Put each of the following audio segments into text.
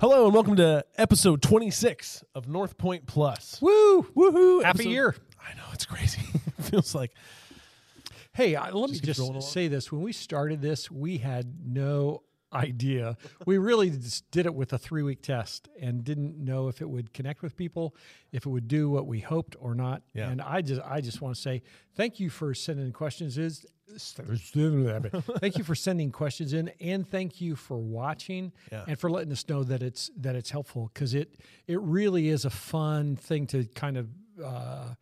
Hello and welcome to episode 26 of North Point Plus. Woo! Woohoo! Happy Episode- year. I know it's crazy. it feels like Hey, I, let me keeps rolling along. just say this. When we started this, we had no idea. we really just did it with a three week test and didn't know if it would connect with people, if it would do what we hoped or not. Yeah. And I just I just want to say thank you for sending questions. Is thank you for sending questions in and thank you for watching Yeah. and for letting us know that it's that it's helpful because it it really is a fun thing to kind of uh,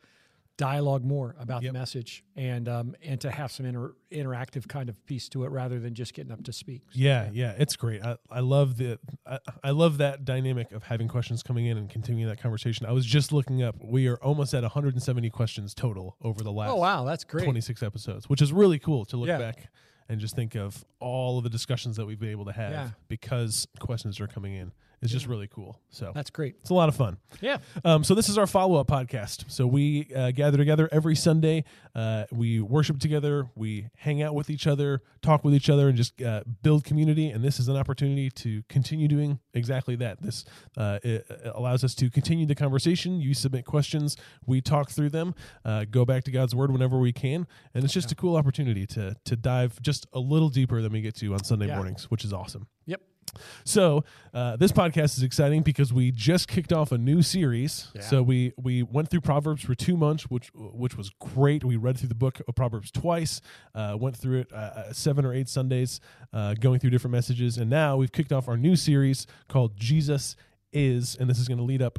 dialogue more about Yep. the message and um, and to have some inter- interactive kind of piece to it rather than just getting up to speak. yeah, yeah, it's great. I, I love the I, I love that dynamic of having questions coming in and continuing that conversation. I was just looking up. We are almost at 170 questions total over the last Oh wow, that's great. 26 episodes, which is really cool to look Yeah. back and just think of all of the discussions that we've been able to have Yeah. because questions are coming in. It's just really cool. So That's great. it's a lot of fun. Yeah. Um, so this is our follow-up podcast. So we uh, gather together every Sunday. Uh, we worship together. We hang out with each other, talk with each other, and just uh, build community. And this is an opportunity to continue doing exactly that. This uh, allows us to continue the conversation. You submit questions, we talk through them, uh, go back to God's word whenever we can, and it's just a cool opportunity to to dive just a little deeper than we get to on Sunday Yeah. mornings, which is awesome. Yep. So uh, this podcast is exciting because we just kicked off a new series. Yeah. So we we went through Proverbs for two months, which which was great. We read through the book of Proverbs twice, uh, went through it uh, uh, seven or eight Sundays, uh, going through different messages, and now we've kicked off our new series called Jesus is, and this is going to lead up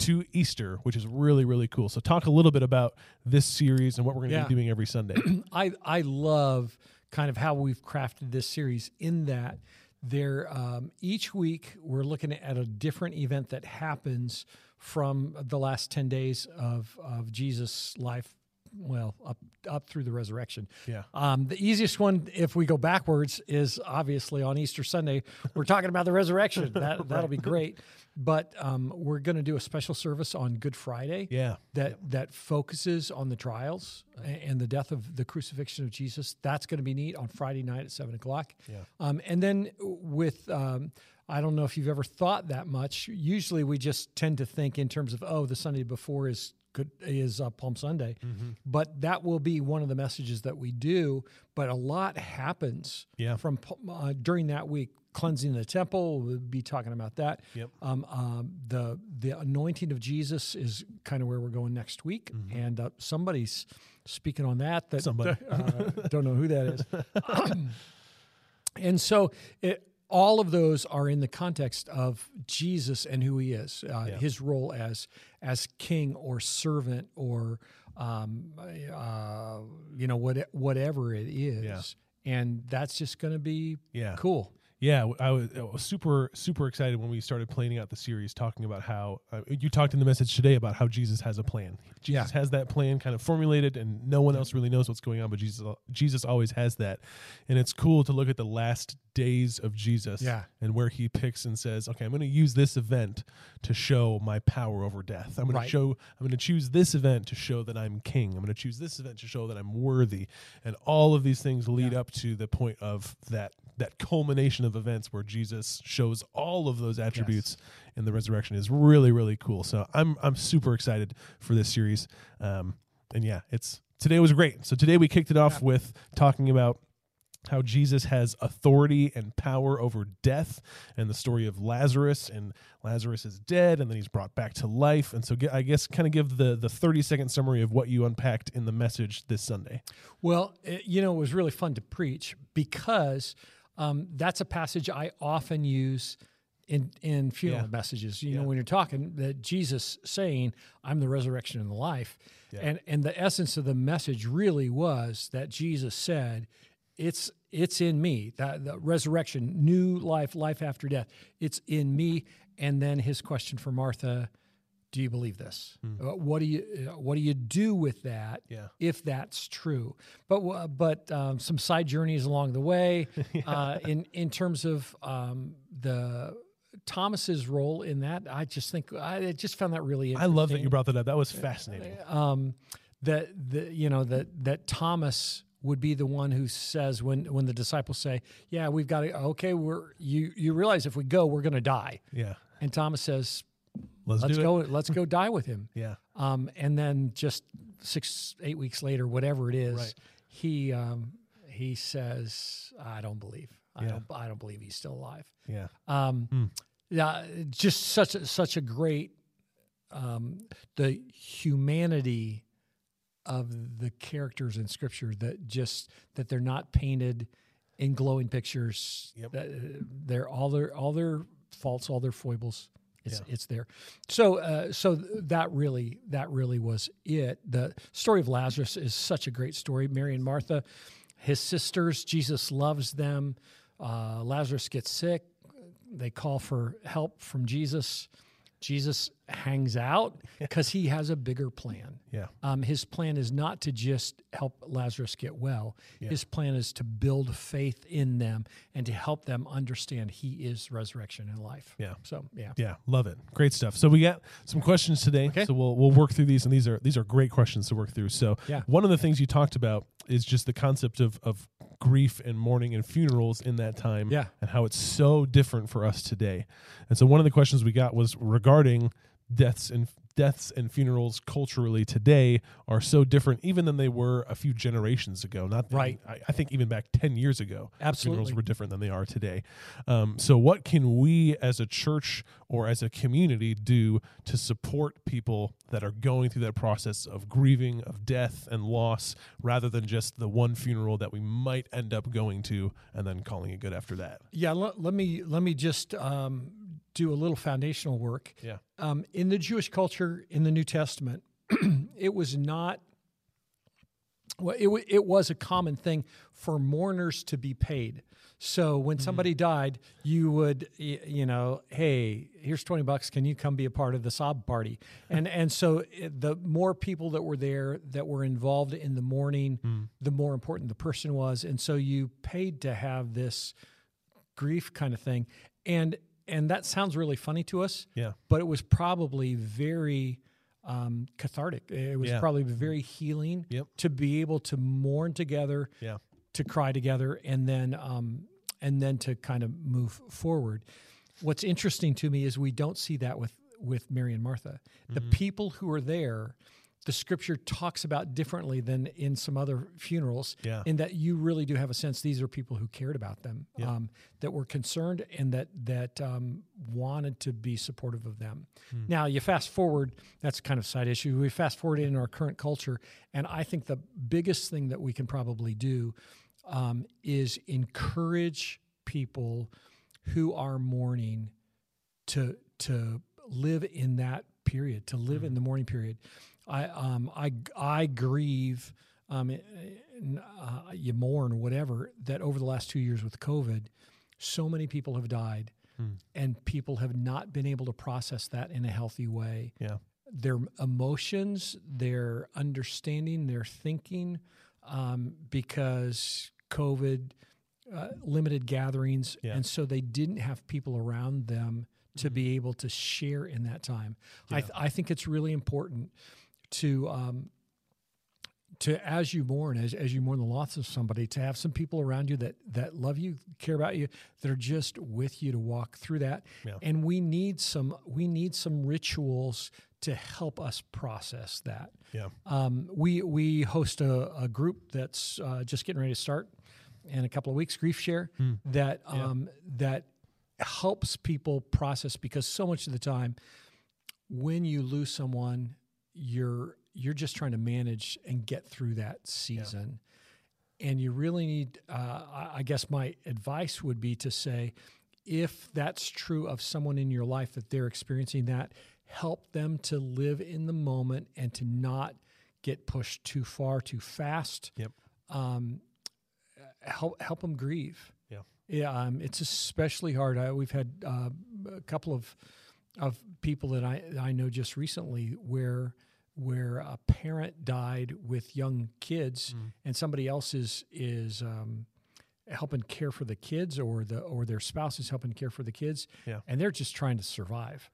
to Easter, which is really really cool. So talk a little bit about this series and what we're going to Yeah. be doing every Sunday. I I love kind of how we've crafted this series in that there um, each week we're looking at a different event that happens from the last 10 days of of Jesus life well up up through the resurrection Yeah. um, the easiest one if we go backwards is obviously on Easter Sunday we're talking about the resurrection that that'll be great but um, we're going to do a special service on Good Friday Yeah. that that focuses on the trials and the death of the crucifixion of Jesus. That's going to be neat on Friday night at seven o'clock. Yeah. Um, and then with um, I don't know if you've ever thought that much. Usually we just tend to think in terms of oh the Sunday before is good is uh, Palm Sunday, Mm-hmm. but that will be one of the messages that we do. But a lot happens Yeah. from uh, during that week. Cleansing the temple, we'll be talking about that. Yep. Um, um, the the anointing of Jesus is kind of where we're going next week, and uh, somebody's speaking on that. That Somebody. uh, don't know who that is. and so it, all of those are in the context of Jesus and who he is, uh, Yeah. his role as as king or servant or um, uh, you know what whatever it is. Yeah. And that's just going to be Yeah. cool. Yeah, I was, I was super super excited when we started planning out the series, talking about how uh, you talked in the message today about how Jesus has a plan. Jesus Yeah. has that plan kind of formulated, and no one else really knows what's going on, but Jesus Jesus always has that, and it's cool to look at the last days of Jesus, Yeah. and where he picks and says, "Okay, I'm going to use this event to show my power over death. I'm going Right. to show I'm going to choose this event to show that I'm king. I'm going to choose this event to show that I'm worthy." And all of these things lead Yeah. up to the point of that that culmination of events where Jesus shows all of those attributes in the resurrection is really really cool. So I'm I'm super excited for this series. Um, and yeah, it's today was great. So today we kicked it off with talking about how Jesus has authority and power over death, and the story of Lazarus. And Lazarus is dead, and then he's brought back to life. And so, I guess, kind of give the the thirty second summary of what you unpacked in the message this Sunday. Well, it, you know, it was really fun to preach because um, that's a passage I often use in in funeral Yeah. messages. You know, when you're talking that Jesus saying, "I'm the resurrection and the life," Yeah. and and the essence of the message really was that Jesus said, "It's it's in me that the resurrection, new life, life after death. It's in me." And then his question for Martha. Do you believe this? Uh, what do you uh, What do you do with that? Yeah. if that's true. But but um, some side journeys along the way, uh, in in terms of um, the Thomas's role in that, I just think I just found that really. I love that you brought that up. That was fascinating. um, that the you know that that Thomas would be the one who says when when the disciples say, "Yeah, we've got to okay, we're you you realize if we go, we're going to die." Yeah. And Thomas says, Let's, "Let's go it. let's go die with him." Yeah. Um, and then just 6 8 weeks later, whatever it is, Right. he um, he says, "I don't believe. I Yeah. don't I don't believe he's still alive." Yeah. Um, Hmm. Yeah, just such a, such a great um, the humanity of the characters in Scripture that just that they're not painted in glowing pictures. Yep. That uh, they're all their all their faults, all their foibles. It's, Yeah. it's there. So uh, so that really that really was it. The story of Lazarus is such a great story. Mary and Martha, his sisters, Jesus loves them. Uh, Lazarus gets sick. They call for help from Jesus. Jesus hangs out because he has a bigger plan. Yeah. Um, his plan is not to just help Lazarus get well. Yeah. His plan is to build faith in them and to help them understand he is resurrection and life. Yeah. So yeah. Yeah, love it. Great stuff. So we got some questions today. Okay. So we'll we'll work through these, and these are these are great questions to work through. So Yeah. one of the things you talked about is just the concept of of grief and mourning and funerals in that time. Yeah. And how it's so different for us today. And so one of the questions we got was regarding deaths and deaths and funerals culturally today are so different even than they were a few generations ago not Right. I, I think even back 10 years ago Absolutely. funerals were different than they are today um, so what can we as a church or as a community do to support people that are going through that process of grieving of death and loss rather than just the one funeral that we might end up going to and then calling it good after that Yeah, let, let me let me just um, do a little foundational work. yeah Um, in the Jewish culture in the New Testament, it was not. Well, it, wa- it was a common thing for mourners to be paid. So when mm-hmm. somebody died, you would, y- you know, hey, here's twenty bucks. Can you come be a part of the sob party? And and so it, the more people that were there that were involved in the mourning, hmm. the more important the person was. And so you paid to have this grief kind of thing. And and that sounds really funny to us yeah but it was probably very um, cathartic. It was Yeah. probably very healing Yep. to be able to mourn together, yeah to cry together, and then um, and then to kind of move forward. What's interesting to me is we don't see that with with Mary and Martha. The Mm-hmm. people who are there, the Scripture talks about differently than in some other funerals. Yeah. in that you really do have a sense these are people who cared about them, Yeah. um, that were concerned, and that that um, wanted to be supportive of them. Hmm. Now you fast forward. That's kind of a side issue. We fast forward in our current culture, and I think the biggest thing that we can probably do um, is encourage people who are mourning to to live in that period, to live in the mourning period. I um I I grieve. Um, uh, you mourn, whatever. That over the last two years with COVID, so many people have died, and people have not been able to process that in a healthy way yeah their emotions, their understanding, their thinking, um, because COVID uh, limited gatherings, Yeah. and so they didn't have people around them to be able to share in that time. I, th- I think it's really important to um, to as you mourn, as, as you mourn the loss of somebody, to have some people around you that that love you, care about you, that are just with you to walk through that. Yeah. And we need some we need some rituals to help us process that. yeah Um, we we host a, a group that's uh, just getting ready to start in a couple of weeks, Grief Share, that um, that helps people process because so much of the time when you lose someone, you're you're just trying to manage and get through that season. And you really need, uh, I I guess my advice would be to say, if that's true of someone in your life that they're experiencing that, help them to live in the moment and to not get pushed too far, too fast. Yep. Um, help help them grieve. Yeah. Yeah, um, it's especially hard. I, we've had uh, a couple of of people that I I know just recently where where a parent died with young kids Mm. and somebody else is is um, helping care for the kids or the or their spouse is helping care for the kids Yeah. and they're just trying to survive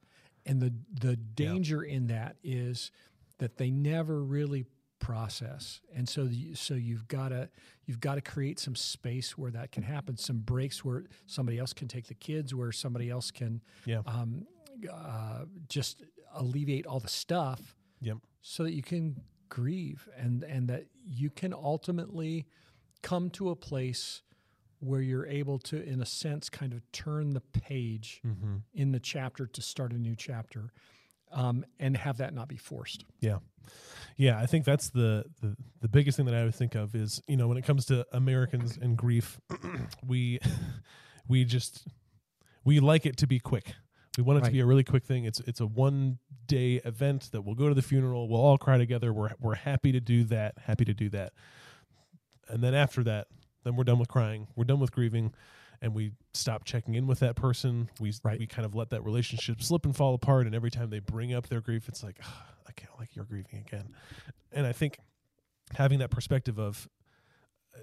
and the the danger in that is that they never really process and so the, so you've got to you've got to create some space where that can happen some breaks where somebody else can take the kids where somebody else can Yeah. um, uh, just alleviate all the stuff Yep. so that you can grieve and and that you can ultimately come to a place where you're able to in a sense kind of turn the page Mm-hmm. in the chapter to start a new chapter um, and have that not be forced Yeah. Yeah, I think that's the, the the biggest thing that I would think of is, you know, when it comes to Americans and grief, we we just we like it to be quick. We want it to be a really quick thing. It's it's a one day event that we'll go to the funeral, we'll all cry together. We're we're happy to do that, happy to do that. And then after that, then we're done with crying. We're done with grieving and we stop checking in with that person. We Right. we kind of let that relationship slip and fall apart. And every time they bring up their grief, it's like, "Ah, I can't like you're grieving again. And I think having that perspective of, uh,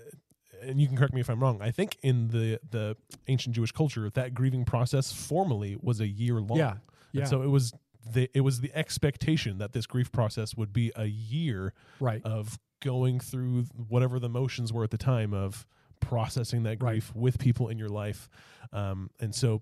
and you can correct me if I'm wrong. I think in the the ancient Jewish culture, that grieving process formally was a year long. Yeah, yeah. And so it was the it was the expectation that this grief process would be a year right of going through whatever the motions were at the time of processing that Right. grief with people in your life um, and so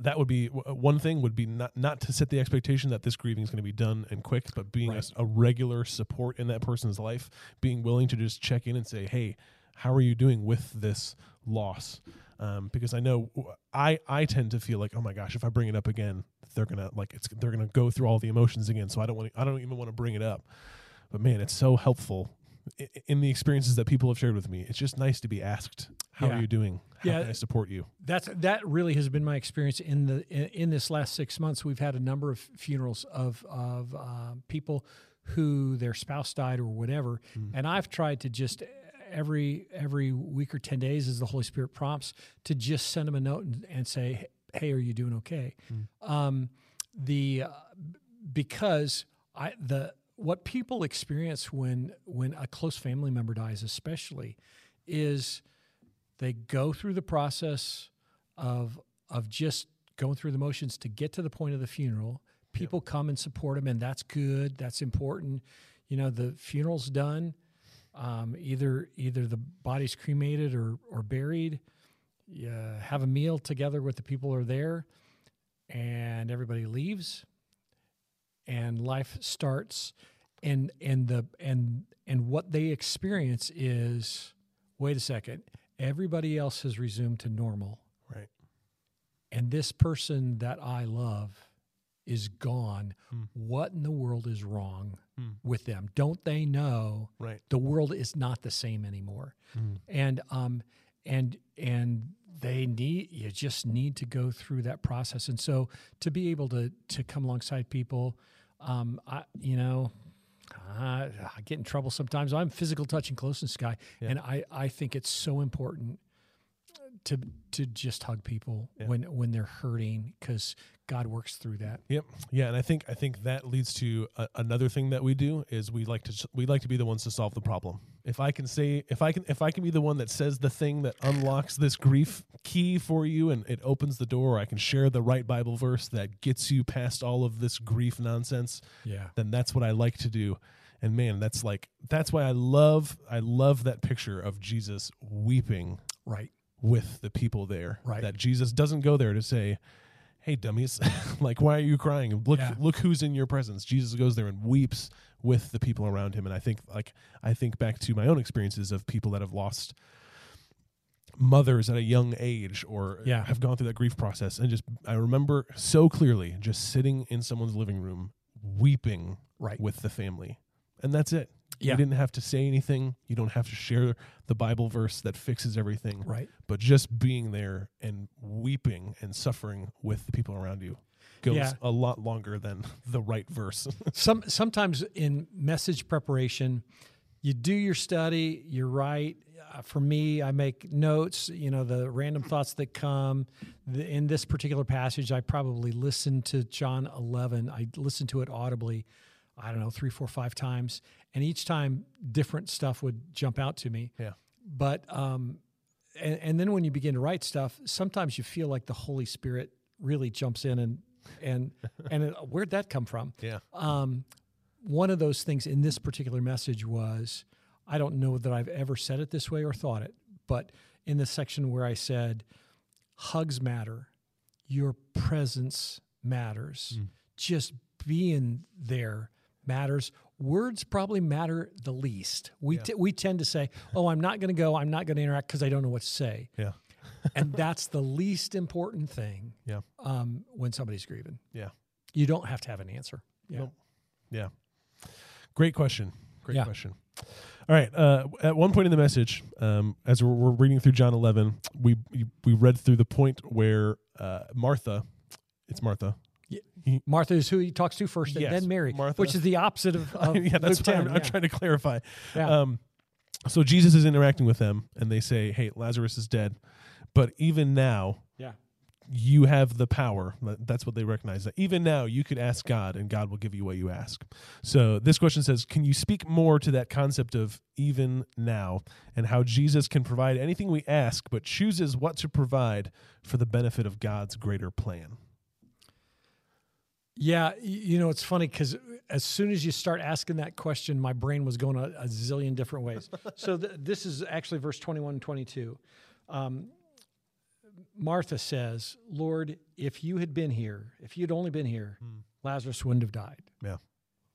that would be w- one thing would be not not to set the expectation that this grieving is going to be done and quick but being a Right. s- a, regular support in that person's life being willing to just check in and say hey how are you doing with this loss? Um, because I know I I tend to feel like oh my gosh if I bring it up again they're gonna like it's they're gonna go through all the emotions again. So I don't want I don't even want to bring it up. But man it's so helpful in the experiences that people have shared with me. It's just nice to be asked how Yeah. are you doing? How Yeah. can I support you? That's that really has been my experience in the in, in this last six months. We've had a number of funerals of of uh, people who their spouse died or whatever, and I've tried to just every every week or ten days, as the Holy Spirit prompts, to just send them a note and, and say, "Hey, are you doing okay?" Um, the uh, because I the what people experience when when a close family member dies, especially, is they go through the process of of just going through the motions to get to the point of the funeral. People come and support them, and that's good. That's important. You know, the funeral's done. Um, either either the body's cremated or or buried. You have a meal together with the people who are there, and everybody leaves, and life starts. And and the and and what they experience is, wait a second, everybody else has resumed to normal right and this person that I love is gone. Hmm. What in the world is wrong Hmm. with them? Don't they know right the world is not the same anymore? Hmm. And um and and they need you just need to go through that process. And so to be able to to come alongside people, um, I you know. I, I get in trouble sometimes. I'm physical touch and closeness guy, Yeah. and I, I think it's so important to to just hug people Yeah. when when they're hurting because God works through that. Yep. Yeah, and I think I think that leads to a, another thing that we do is we like to we like to be the ones to solve the problem. If I can say if I can if I can be the one that says the thing that unlocks this grief key for you and it opens the door, I can share the right Bible verse that gets you past all of this grief nonsense, Yeah, then that's what I like to do. And man, that's like that's why I love I love that picture of Jesus weeping right. With the people there. Right. That Jesus doesn't go there to say, "Hey, dummies, like why are you crying? Look, Yeah. look who's in your presence." Jesus goes there and weeps with the people around him. And I think, like, I think back to my own experiences of people that have lost mothers at a young age or Yeah. have gone through that grief process and just I remember so clearly just sitting in someone's living room weeping Right. with the family. And that's it. Yeah. You didn't have to say anything. You don't have to share the Bible verse that fixes everything Right. but just being there and weeping and suffering with the people around you goes Yeah. a lot longer than the right verse. Some sometimes in message preparation, you do your study, you write. Uh, for me, I make notes. You know, the random thoughts that come. The, in this particular passage, I probably listened to John 11. I listened to it audibly. I don't know, three, four, five times, and each time different stuff would jump out to me. yeah. but um and, and then when you begin to write stuff sometimes you feel like the holy spirit really jumps in and and and it, where'd that come from Yeah. um one of those things in this particular message was I don't know that I've ever said it this way or thought it, but in the section where I said hugs matter, your presence matters, Mm. just being there matters. Words probably matter the least. We Yeah. t- we tend to say, "Oh, I'm not going to go. I'm not going to interact because I don't know what to say," Yeah. and that's the least important thing. Yeah. Um, when somebody's grieving, Yeah. you don't have to have an answer. Yeah. Nope. Yeah. Great question. Great Yeah. question. All right. Uh, at one point in the message, um, as we're, we're reading through John 11, we we read through the point where uh, Martha, it's Martha. Martha is who he talks to first, and Yes, then Mary, Martha. which is the opposite of, of yeah, that's Luke what 10. I'm, I'm trying to clarify. Yeah. Um, so Jesus is interacting with them, and they say, "Hey, Lazarus is dead, but even now, Yeah. you have the power." That's what they recognize. That even now, you could ask God, and God will give you what you ask. So this question says, "Can you speak more to that concept of even now, and how Jesus can provide anything we ask, but chooses what to provide for the benefit of God's greater plan?" Yeah, you know, it's funny because as soon as you start asking that question, my brain was going a, a zillion different ways. so th- this is actually verse 21 and 22. Um, Martha says, Lord, if you had been here, if you'd only been here, Lazarus wouldn't have died. Yeah.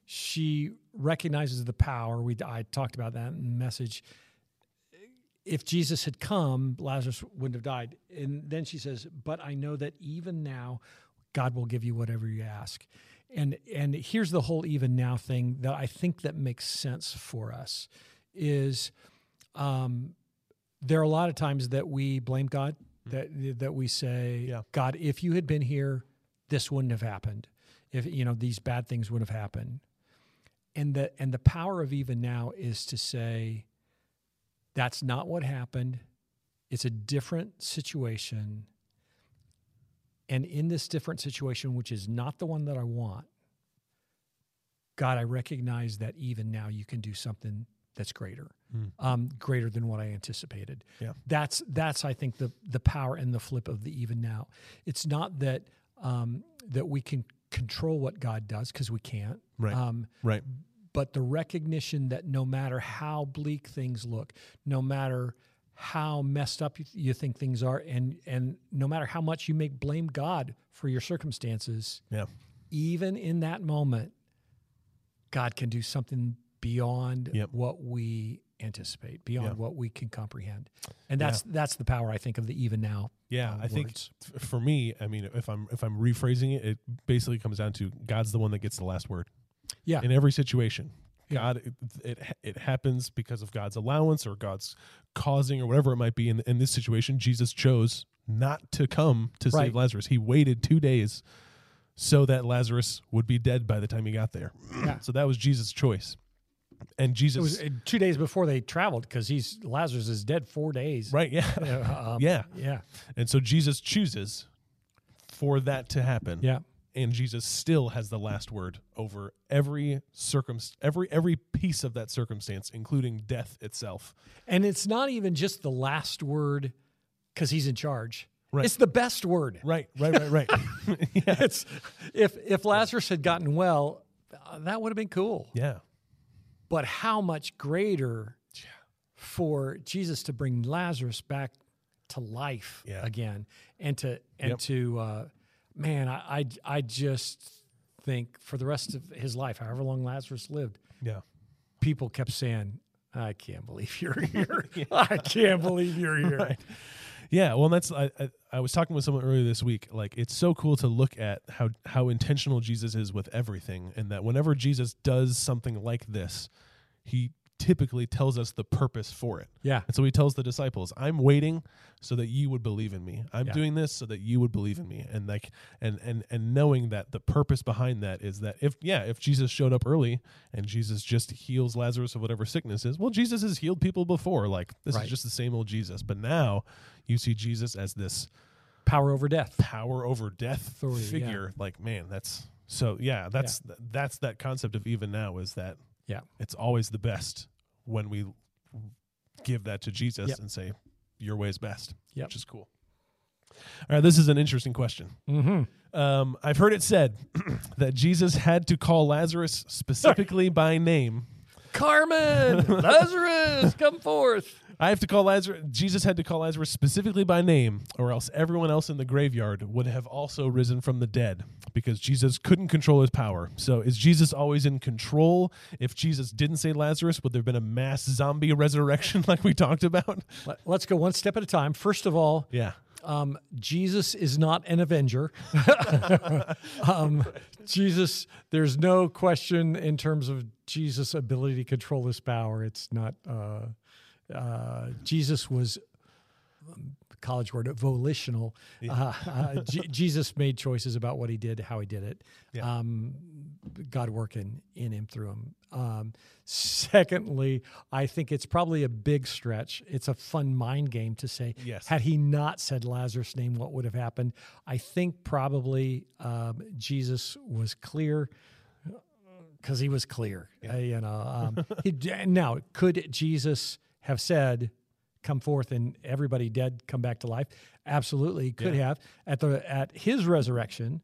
She recognizes the power. We I talked about that in the message. If Jesus had come, Lazarus wouldn't have died. And then she says, "But I know that even now, God will give you whatever you ask." And and here's the whole even now thing that I think that makes sense for us is um, there are a lot of times that we blame God that that we say, Yeah. God, if you had been here, this wouldn't have happened. If you know these bad things would have happened. And the and the power of even now is to say that's not what happened. It's a different situation. And in this different situation, which is not the one that I want, God, I recognize that even now you can do something that's greater, Mm. um, greater than what I anticipated. Yeah. That's that's I think the the power and the flip of the even now. It's not that um, that we can control what God does because we can't. Right. Um, Right. but the recognition that no matter how bleak things look, no matter how messed up you, think things are, and and no matter how much you may blame God for your circumstances, Yeah. even in that moment, God can do something beyond Yep. what we anticipate, beyond Yeah. what we can comprehend, and that's that's the power I think of the even now. Yeah, uh, I think words. f- for me, I mean, if I'm if I'm rephrasing it, it basically comes down to God's the one that gets the last word Yeah, in every situation. God, it, it it happens because of God's allowance or God's causing or whatever it might be. In in this situation, Jesus chose not to come to Right. save Lazarus. He waited two days so that Lazarus would be dead by the time he got there. Yeah. so that was Jesus' choice, and Jesus, it was uh, two days before they traveled because he's Lazarus is dead four days. right? Yeah, Uh, um, yeah. yeah, And so Jesus chooses for that to happen. yeah. And Jesus still has the last word over every circum every every piece of that circumstance, including death itself. And it's not even just the last word because he's in charge. Right. It's the best word. Right, right, right, right. yeah, It's if if Lazarus had gotten well, uh, that would have been cool. yeah, But how much greater for Jesus to bring Lazarus back to life Yeah. again, and to and Yep. to uh, man, I, I I just think for the rest of his life, however long Lazarus lived, yeah, people kept saying, "I can't believe you're here. I can't believe you're here." right. Yeah, well, that's I, I I was talking with someone earlier this week. Like, it's so cool to look at how how intentional Jesus is with everything, and that whenever Jesus does something like this, he typically tells us the purpose for it. Yeah, And so he tells the disciples, "I'm waiting so that you would believe in me. I'm Yeah. doing this so that you would believe in me." And like and and and knowing that the purpose behind that is that if yeah, if Jesus showed up early and Jesus just heals Lazarus of whatever sickness is, well, Jesus has healed people before. Like this Right. is just the same old Jesus. But now you see Jesus as this power over death. power over death Authority, yeah. figure. Like man, that's so yeah. That's that's that concept of even now is that Yeah. it's always the best when we give that to Jesus Yep. and say, Your way is best. Yep. Which is cool. All right, this is an interesting question. Mm-hmm. Um, I've heard it said that Jesus had to call Lazarus specifically by name. Carmen, Lazarus, come forth. I have to call Lazarus. Jesus had to call Lazarus specifically by name, or else everyone else in the graveyard would have also risen from the dead because Jesus couldn't control his power. So, is Jesus always in control? If Jesus didn't say Lazarus, would there have been a mass zombie resurrection like we talked about? Let, us go one step at a time. First of all, Yeah. um, Jesus is not an avenger. um, Jesus, there's no question in terms of Jesus' ability to control his power. It's not. Uh, uh, Jesus was college word volitional. Uh, uh, J- Jesus made choices about what he did, how he did it. Yeah. Um, God working in him through him. Um, secondly, I think it's probably a big stretch. It's a fun mind game to say, Yes. had he not said Lazarus' name, what would have happened? I think probably um, Jesus was clear because he was clear. Uh, you know, um, he, now could Jesus have said, "Come forth," and everybody dead come back to life? Absolutely, could Yeah. have at the at his resurrection.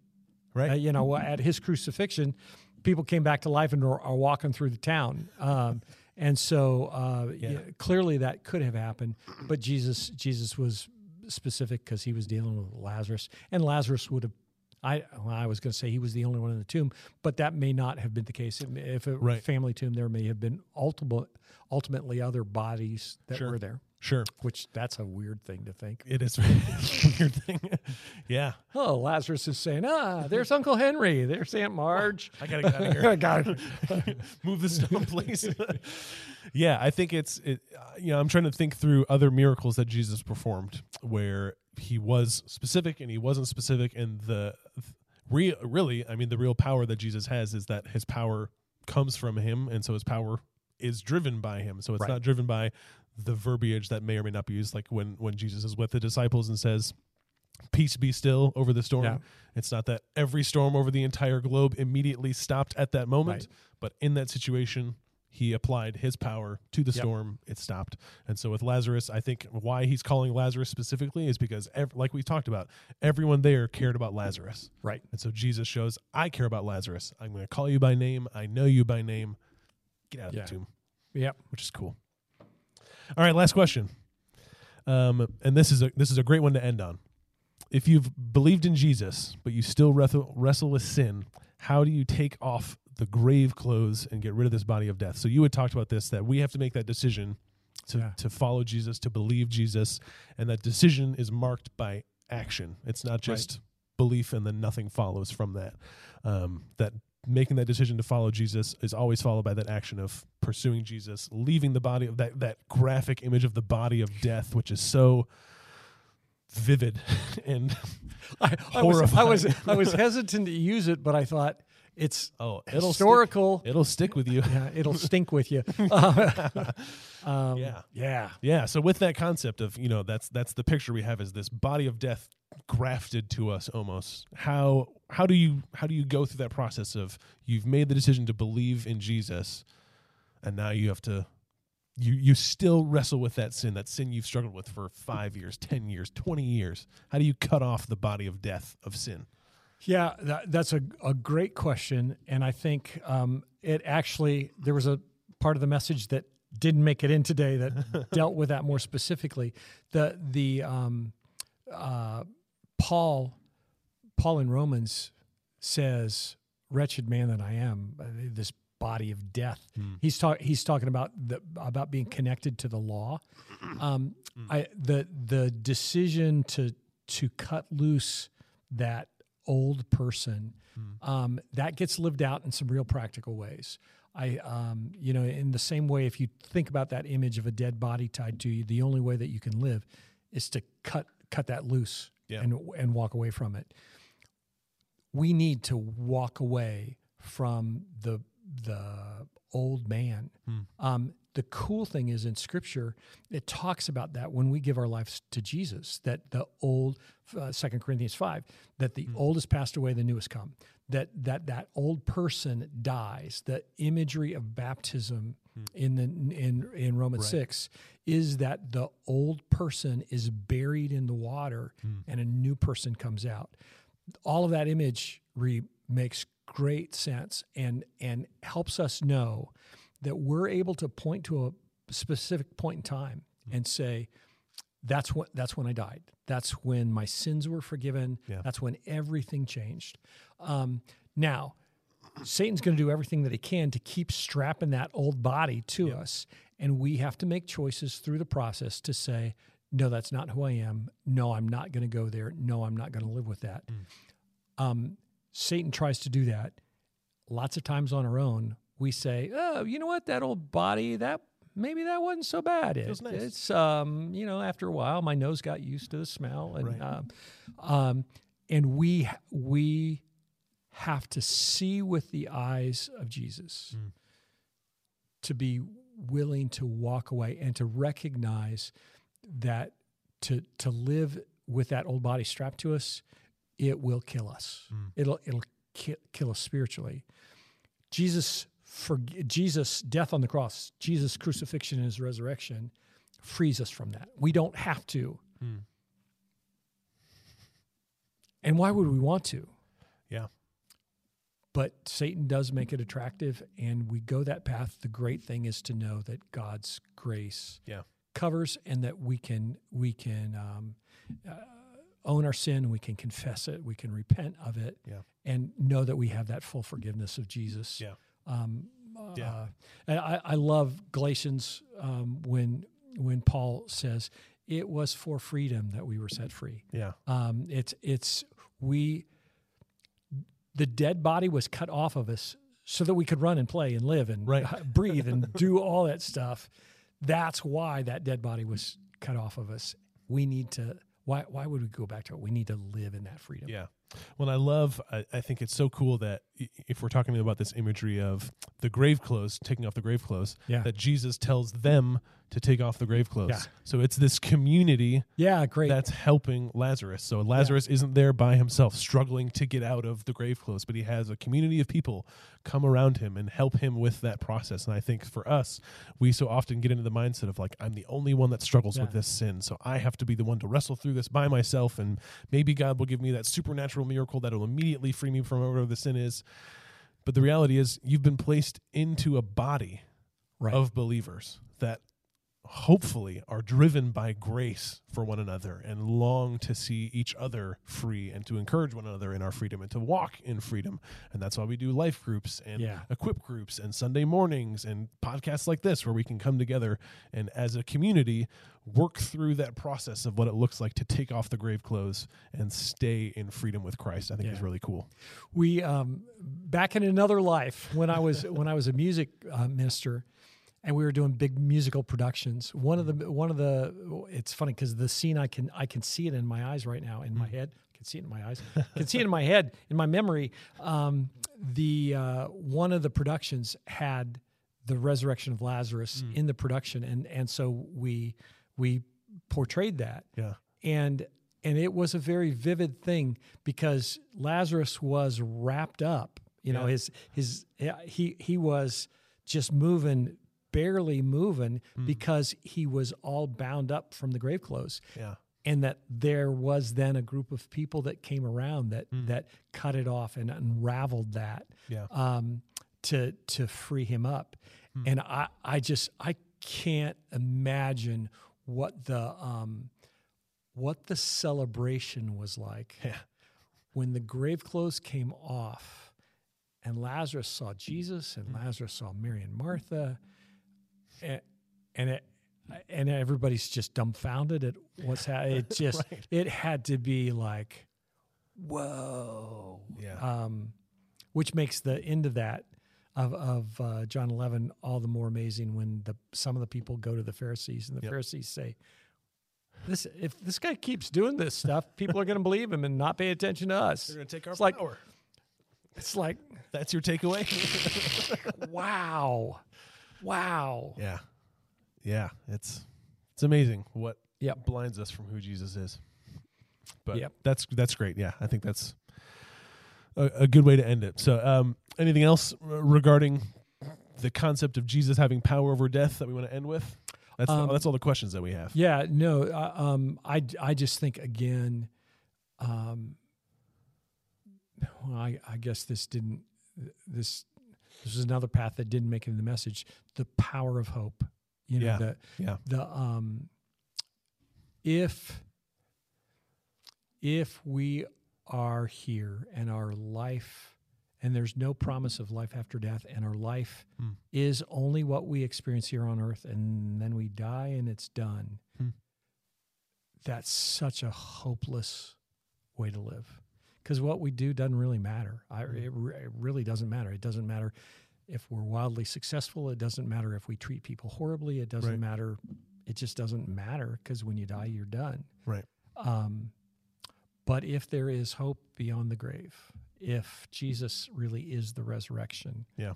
Right. Uh, you know, at his crucifixion, people came back to life and are, are walking through the town. Um, and so uh, Yeah. yeah, clearly that could have happened, but Jesus Jesus was specific because he was dealing with Lazarus, and Lazarus would have. I well, I was going to say he was the only one in the tomb, but that may not have been the case. If a Right. family tomb, there may have been ultimate, ultimately other bodies that Sure. were there. Sure. Which that's a weird thing to think. It is a weird thing. yeah. Oh, Lazarus is saying, "Ah, there's Uncle Henry. There's Aunt Marge." I gotta get out of here. I got it. move the stone please yeah i think it's it uh, you know i'm trying to think through other miracles that jesus performed where he was specific and he wasn't specific and the real really i mean the real power that jesus has is that his power comes from him and so his power is driven by him so it's Right. not driven by the verbiage that may or may not be used like when when jesus is with the disciples and says peace be still over the storm Yeah. it's not that every storm over the entire globe immediately stopped at that moment Right. but in that situation he applied his power to the Yep. storm it stopped. And so with lazarus i think why he's calling lazarus specifically is because ev- like we talked about everyone there cared about lazarus. Right. and so jesus shows i care about lazarus. I'm going to call you by name. I know you by name. Get out of Yeah. the tomb. Yep. which is cool. All right last question. Um, and this is a this is a great one to end on. If you've believed in jesus but you still wrestle, wrestle with sin how do you take off the grave clothes and get rid of this body of death? So you had talked about this that we have to make that decision to, Yeah. to follow jesus to believe jesus and that decision is marked by action. It's not just belief and then nothing follows from that. Um, that making that decision to follow jesus is always followed by that action of pursuing jesus leaving the body of that that graphic image of the body of death which is so vivid and I, I was, I was Horrifying. I was hesitant to use it, but I thought it's oh it'll historical. stick, it'll stick with you yeah, it'll stink with you. Um, Yeah. yeah, yeah so with that concept of you know that's that's the picture we have is this body of death grafted to us almost how how do you how do you go through that process of you've made the decision to believe in jesus and now you have to you you still wrestle with that sin that sin you've struggled with for five years ten years 20 years how do you cut off the body of death of sin yeah. That, that's a, a great question, and I think um, it actually there was a part of the message that didn't make it in today that dealt with that more specifically. The the um, uh, Paul Paul in Romans says, "Wretched man that I am, uh, this body of death." He's talking. He's talking about the about being connected to the law. Um, I the the decision to to cut loose that old person um, that gets lived out in some real practical ways. I, um, you know, in the same way, if you think about that image of a dead body tied to you, the only way that you can live is to cut cut that loose Yeah. and and walk away from it. We need to walk away from the the old man. Um, the cool thing is in Scripture, it talks about that when we give our lives to Jesus, that the old uh, Second Corinthians five, that the old has passed away, the new has come. That that that old person dies. The imagery of baptism in the in in Romans Right. six is that the old person is buried in the water and a new person comes out. All of that imagery makes great sense and and helps us know that we're able to point to a specific point in time and say that's what that's when I died. That's when my sins were forgiven. Yeah. That's when everything changed. Um, now, Satan's going to do everything that he can to keep strapping that old body to us, and we have to make choices through the process to say, "No, that's not who I am. No, I'm not going to go there. No, I'm not going to live with that." Um, Satan tries to do that lots of times on our own. We say, "Oh, you know what? That old body that." Maybe that wasn't so bad. It, nice. It's um, you know, after a while, my nose got used to the smell, and Right. um, um, and we we have to see with the eyes of Jesus Mm. to be willing to walk away and to recognize that to to live with that old body strapped to us, it will kill us. Mm. It'll it'll ki- kill us spiritually. Jesus for Jesus death on the cross, Jesus crucifixion and his resurrection frees us from that. We don't have to. Mm. And why would we want to? Yeah. But Satan does make it attractive, and we go that path. The great thing is to know that God's grace Yeah. covers, and that we can we can um, uh, own our sin, we can confess it, we can repent of it, Yeah. and know that we have that full forgiveness of Jesus. Yeah. Um, Yeah. uh, and I, I love Galatians um, when when Paul says it was for freedom that we were set free. Yeah. Um, it's it's we the dead body was cut off of us so that we could run and play and live and Right. breathe and do all that stuff. That's why that dead body was cut off of us. We need to. Why? Why would we go back to it? We need to live in that freedom. Yeah. Well, I love, I, I think it's so cool that if we're talking about this imagery of the grave clothes, taking off the grave clothes, Yeah. that Jesus tells them to take off the grave clothes. Yeah. So it's this community Yeah, great. that's helping Lazarus. So Lazarus isn't there by himself, struggling to get out of the grave clothes, but he has a community of people come around him and help him with that process. And I think for us, we so often get into the mindset of like, I'm the only one that struggles with this sin, so I have to be the one to wrestle through this by myself, and maybe God will give me that supernatural miracle that will immediately free me from whatever the sin is. But the reality is, you've been placed into a body right. of believers that hopefully are driven by grace for one another and long to see each other free and to encourage one another in our freedom and to walk in freedom. And that's why we do life groups and Yeah. equip groups and Sunday mornings and podcasts like this where we can come together and as a community work through that process of what it looks like to take off the grave clothes and stay in freedom with Christ. I think is really cool. we um, back in another life when I was when I was a music uh, minister, and we were doing big musical productions. One of the one of the it's funny because the scene I can I can see it in my eyes right now in my head. I can see it in my eyes. I can see it in my head in my memory. Um, the uh, one of the productions had the resurrection of Lazarus in the production, and and so we we portrayed that Yeah. and and it was a very vivid thing because Lazarus was wrapped up. You know, his his he he was just moving, barely moving hmm. because he was all bound up from the grave clothes. Yeah. And that there was then a group of people that came around that hmm. that cut it off and unraveled that Yeah. um, to to free him up. Hmm. And I I just I can't imagine what the um, what the celebration was like Yeah. when the grave clothes came off and Lazarus saw Jesus and Lazarus saw Mary and Martha and, and it and everybody's just dumbfounded at what's happening. It just Right. it had to be like, whoa, Yeah. um, which makes the end of that of of uh, John eleven all the more amazing when the some of the people go to the Pharisees and the Yep. Pharisees say, "This if this guy keeps doing this stuff, people are going to believe him and not pay attention to us." They're going to take our It's like- It's like, That's your takeaway? wow, wow. yeah. Yeah, it's it's amazing what Yep. blinds us from who Jesus is. But Yep. that's that's great. Yeah, I think that's a, a good way to end it. So, um, anything else regarding the concept of Jesus having power over death that we want to end with? That's Um, that's all the questions that we have. Yeah, no, uh, um, I, I just think again, um, well, I, I guess this didn't, this, this is another path that didn't make it in the message. The power of hope, you know, Yeah. the, Yeah. the, um, if, if we are here and our life, and there's no promise of life after death, and our life Hmm. is only what we experience here on earth, and then we die and it's done. Hmm. That's such a hopeless way to live because what we do doesn't really matter. I, Hmm. it, it really doesn't matter. It doesn't matter if we're wildly successful. It doesn't matter if we treat people horribly. It doesn't Right. matter. It just doesn't matter because when you die, you're done. Right. Um, but if there is hope beyond the grave, if Jesus really is the resurrection, Yeah.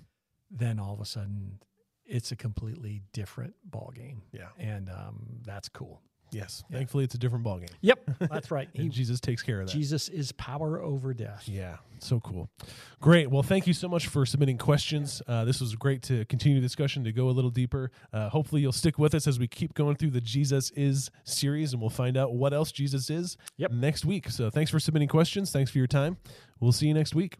then all of a sudden it's a completely different ball game, Yeah. and um, that's cool. Yes. Yeah. Thankfully, it's a different ballgame. Yep, that's right. And He, Jesus takes care of that. Jesus is power over death. Yeah, so cool. Great. Well, thank you so much for submitting questions. Uh, this was great to continue the discussion, to go a little deeper. Uh, hopefully, you'll stick with us as we keep going through the Jesus is series, and we'll find out what else Jesus is Yep. next week. So, thanks for submitting questions. Thanks for your time. We'll see you next week.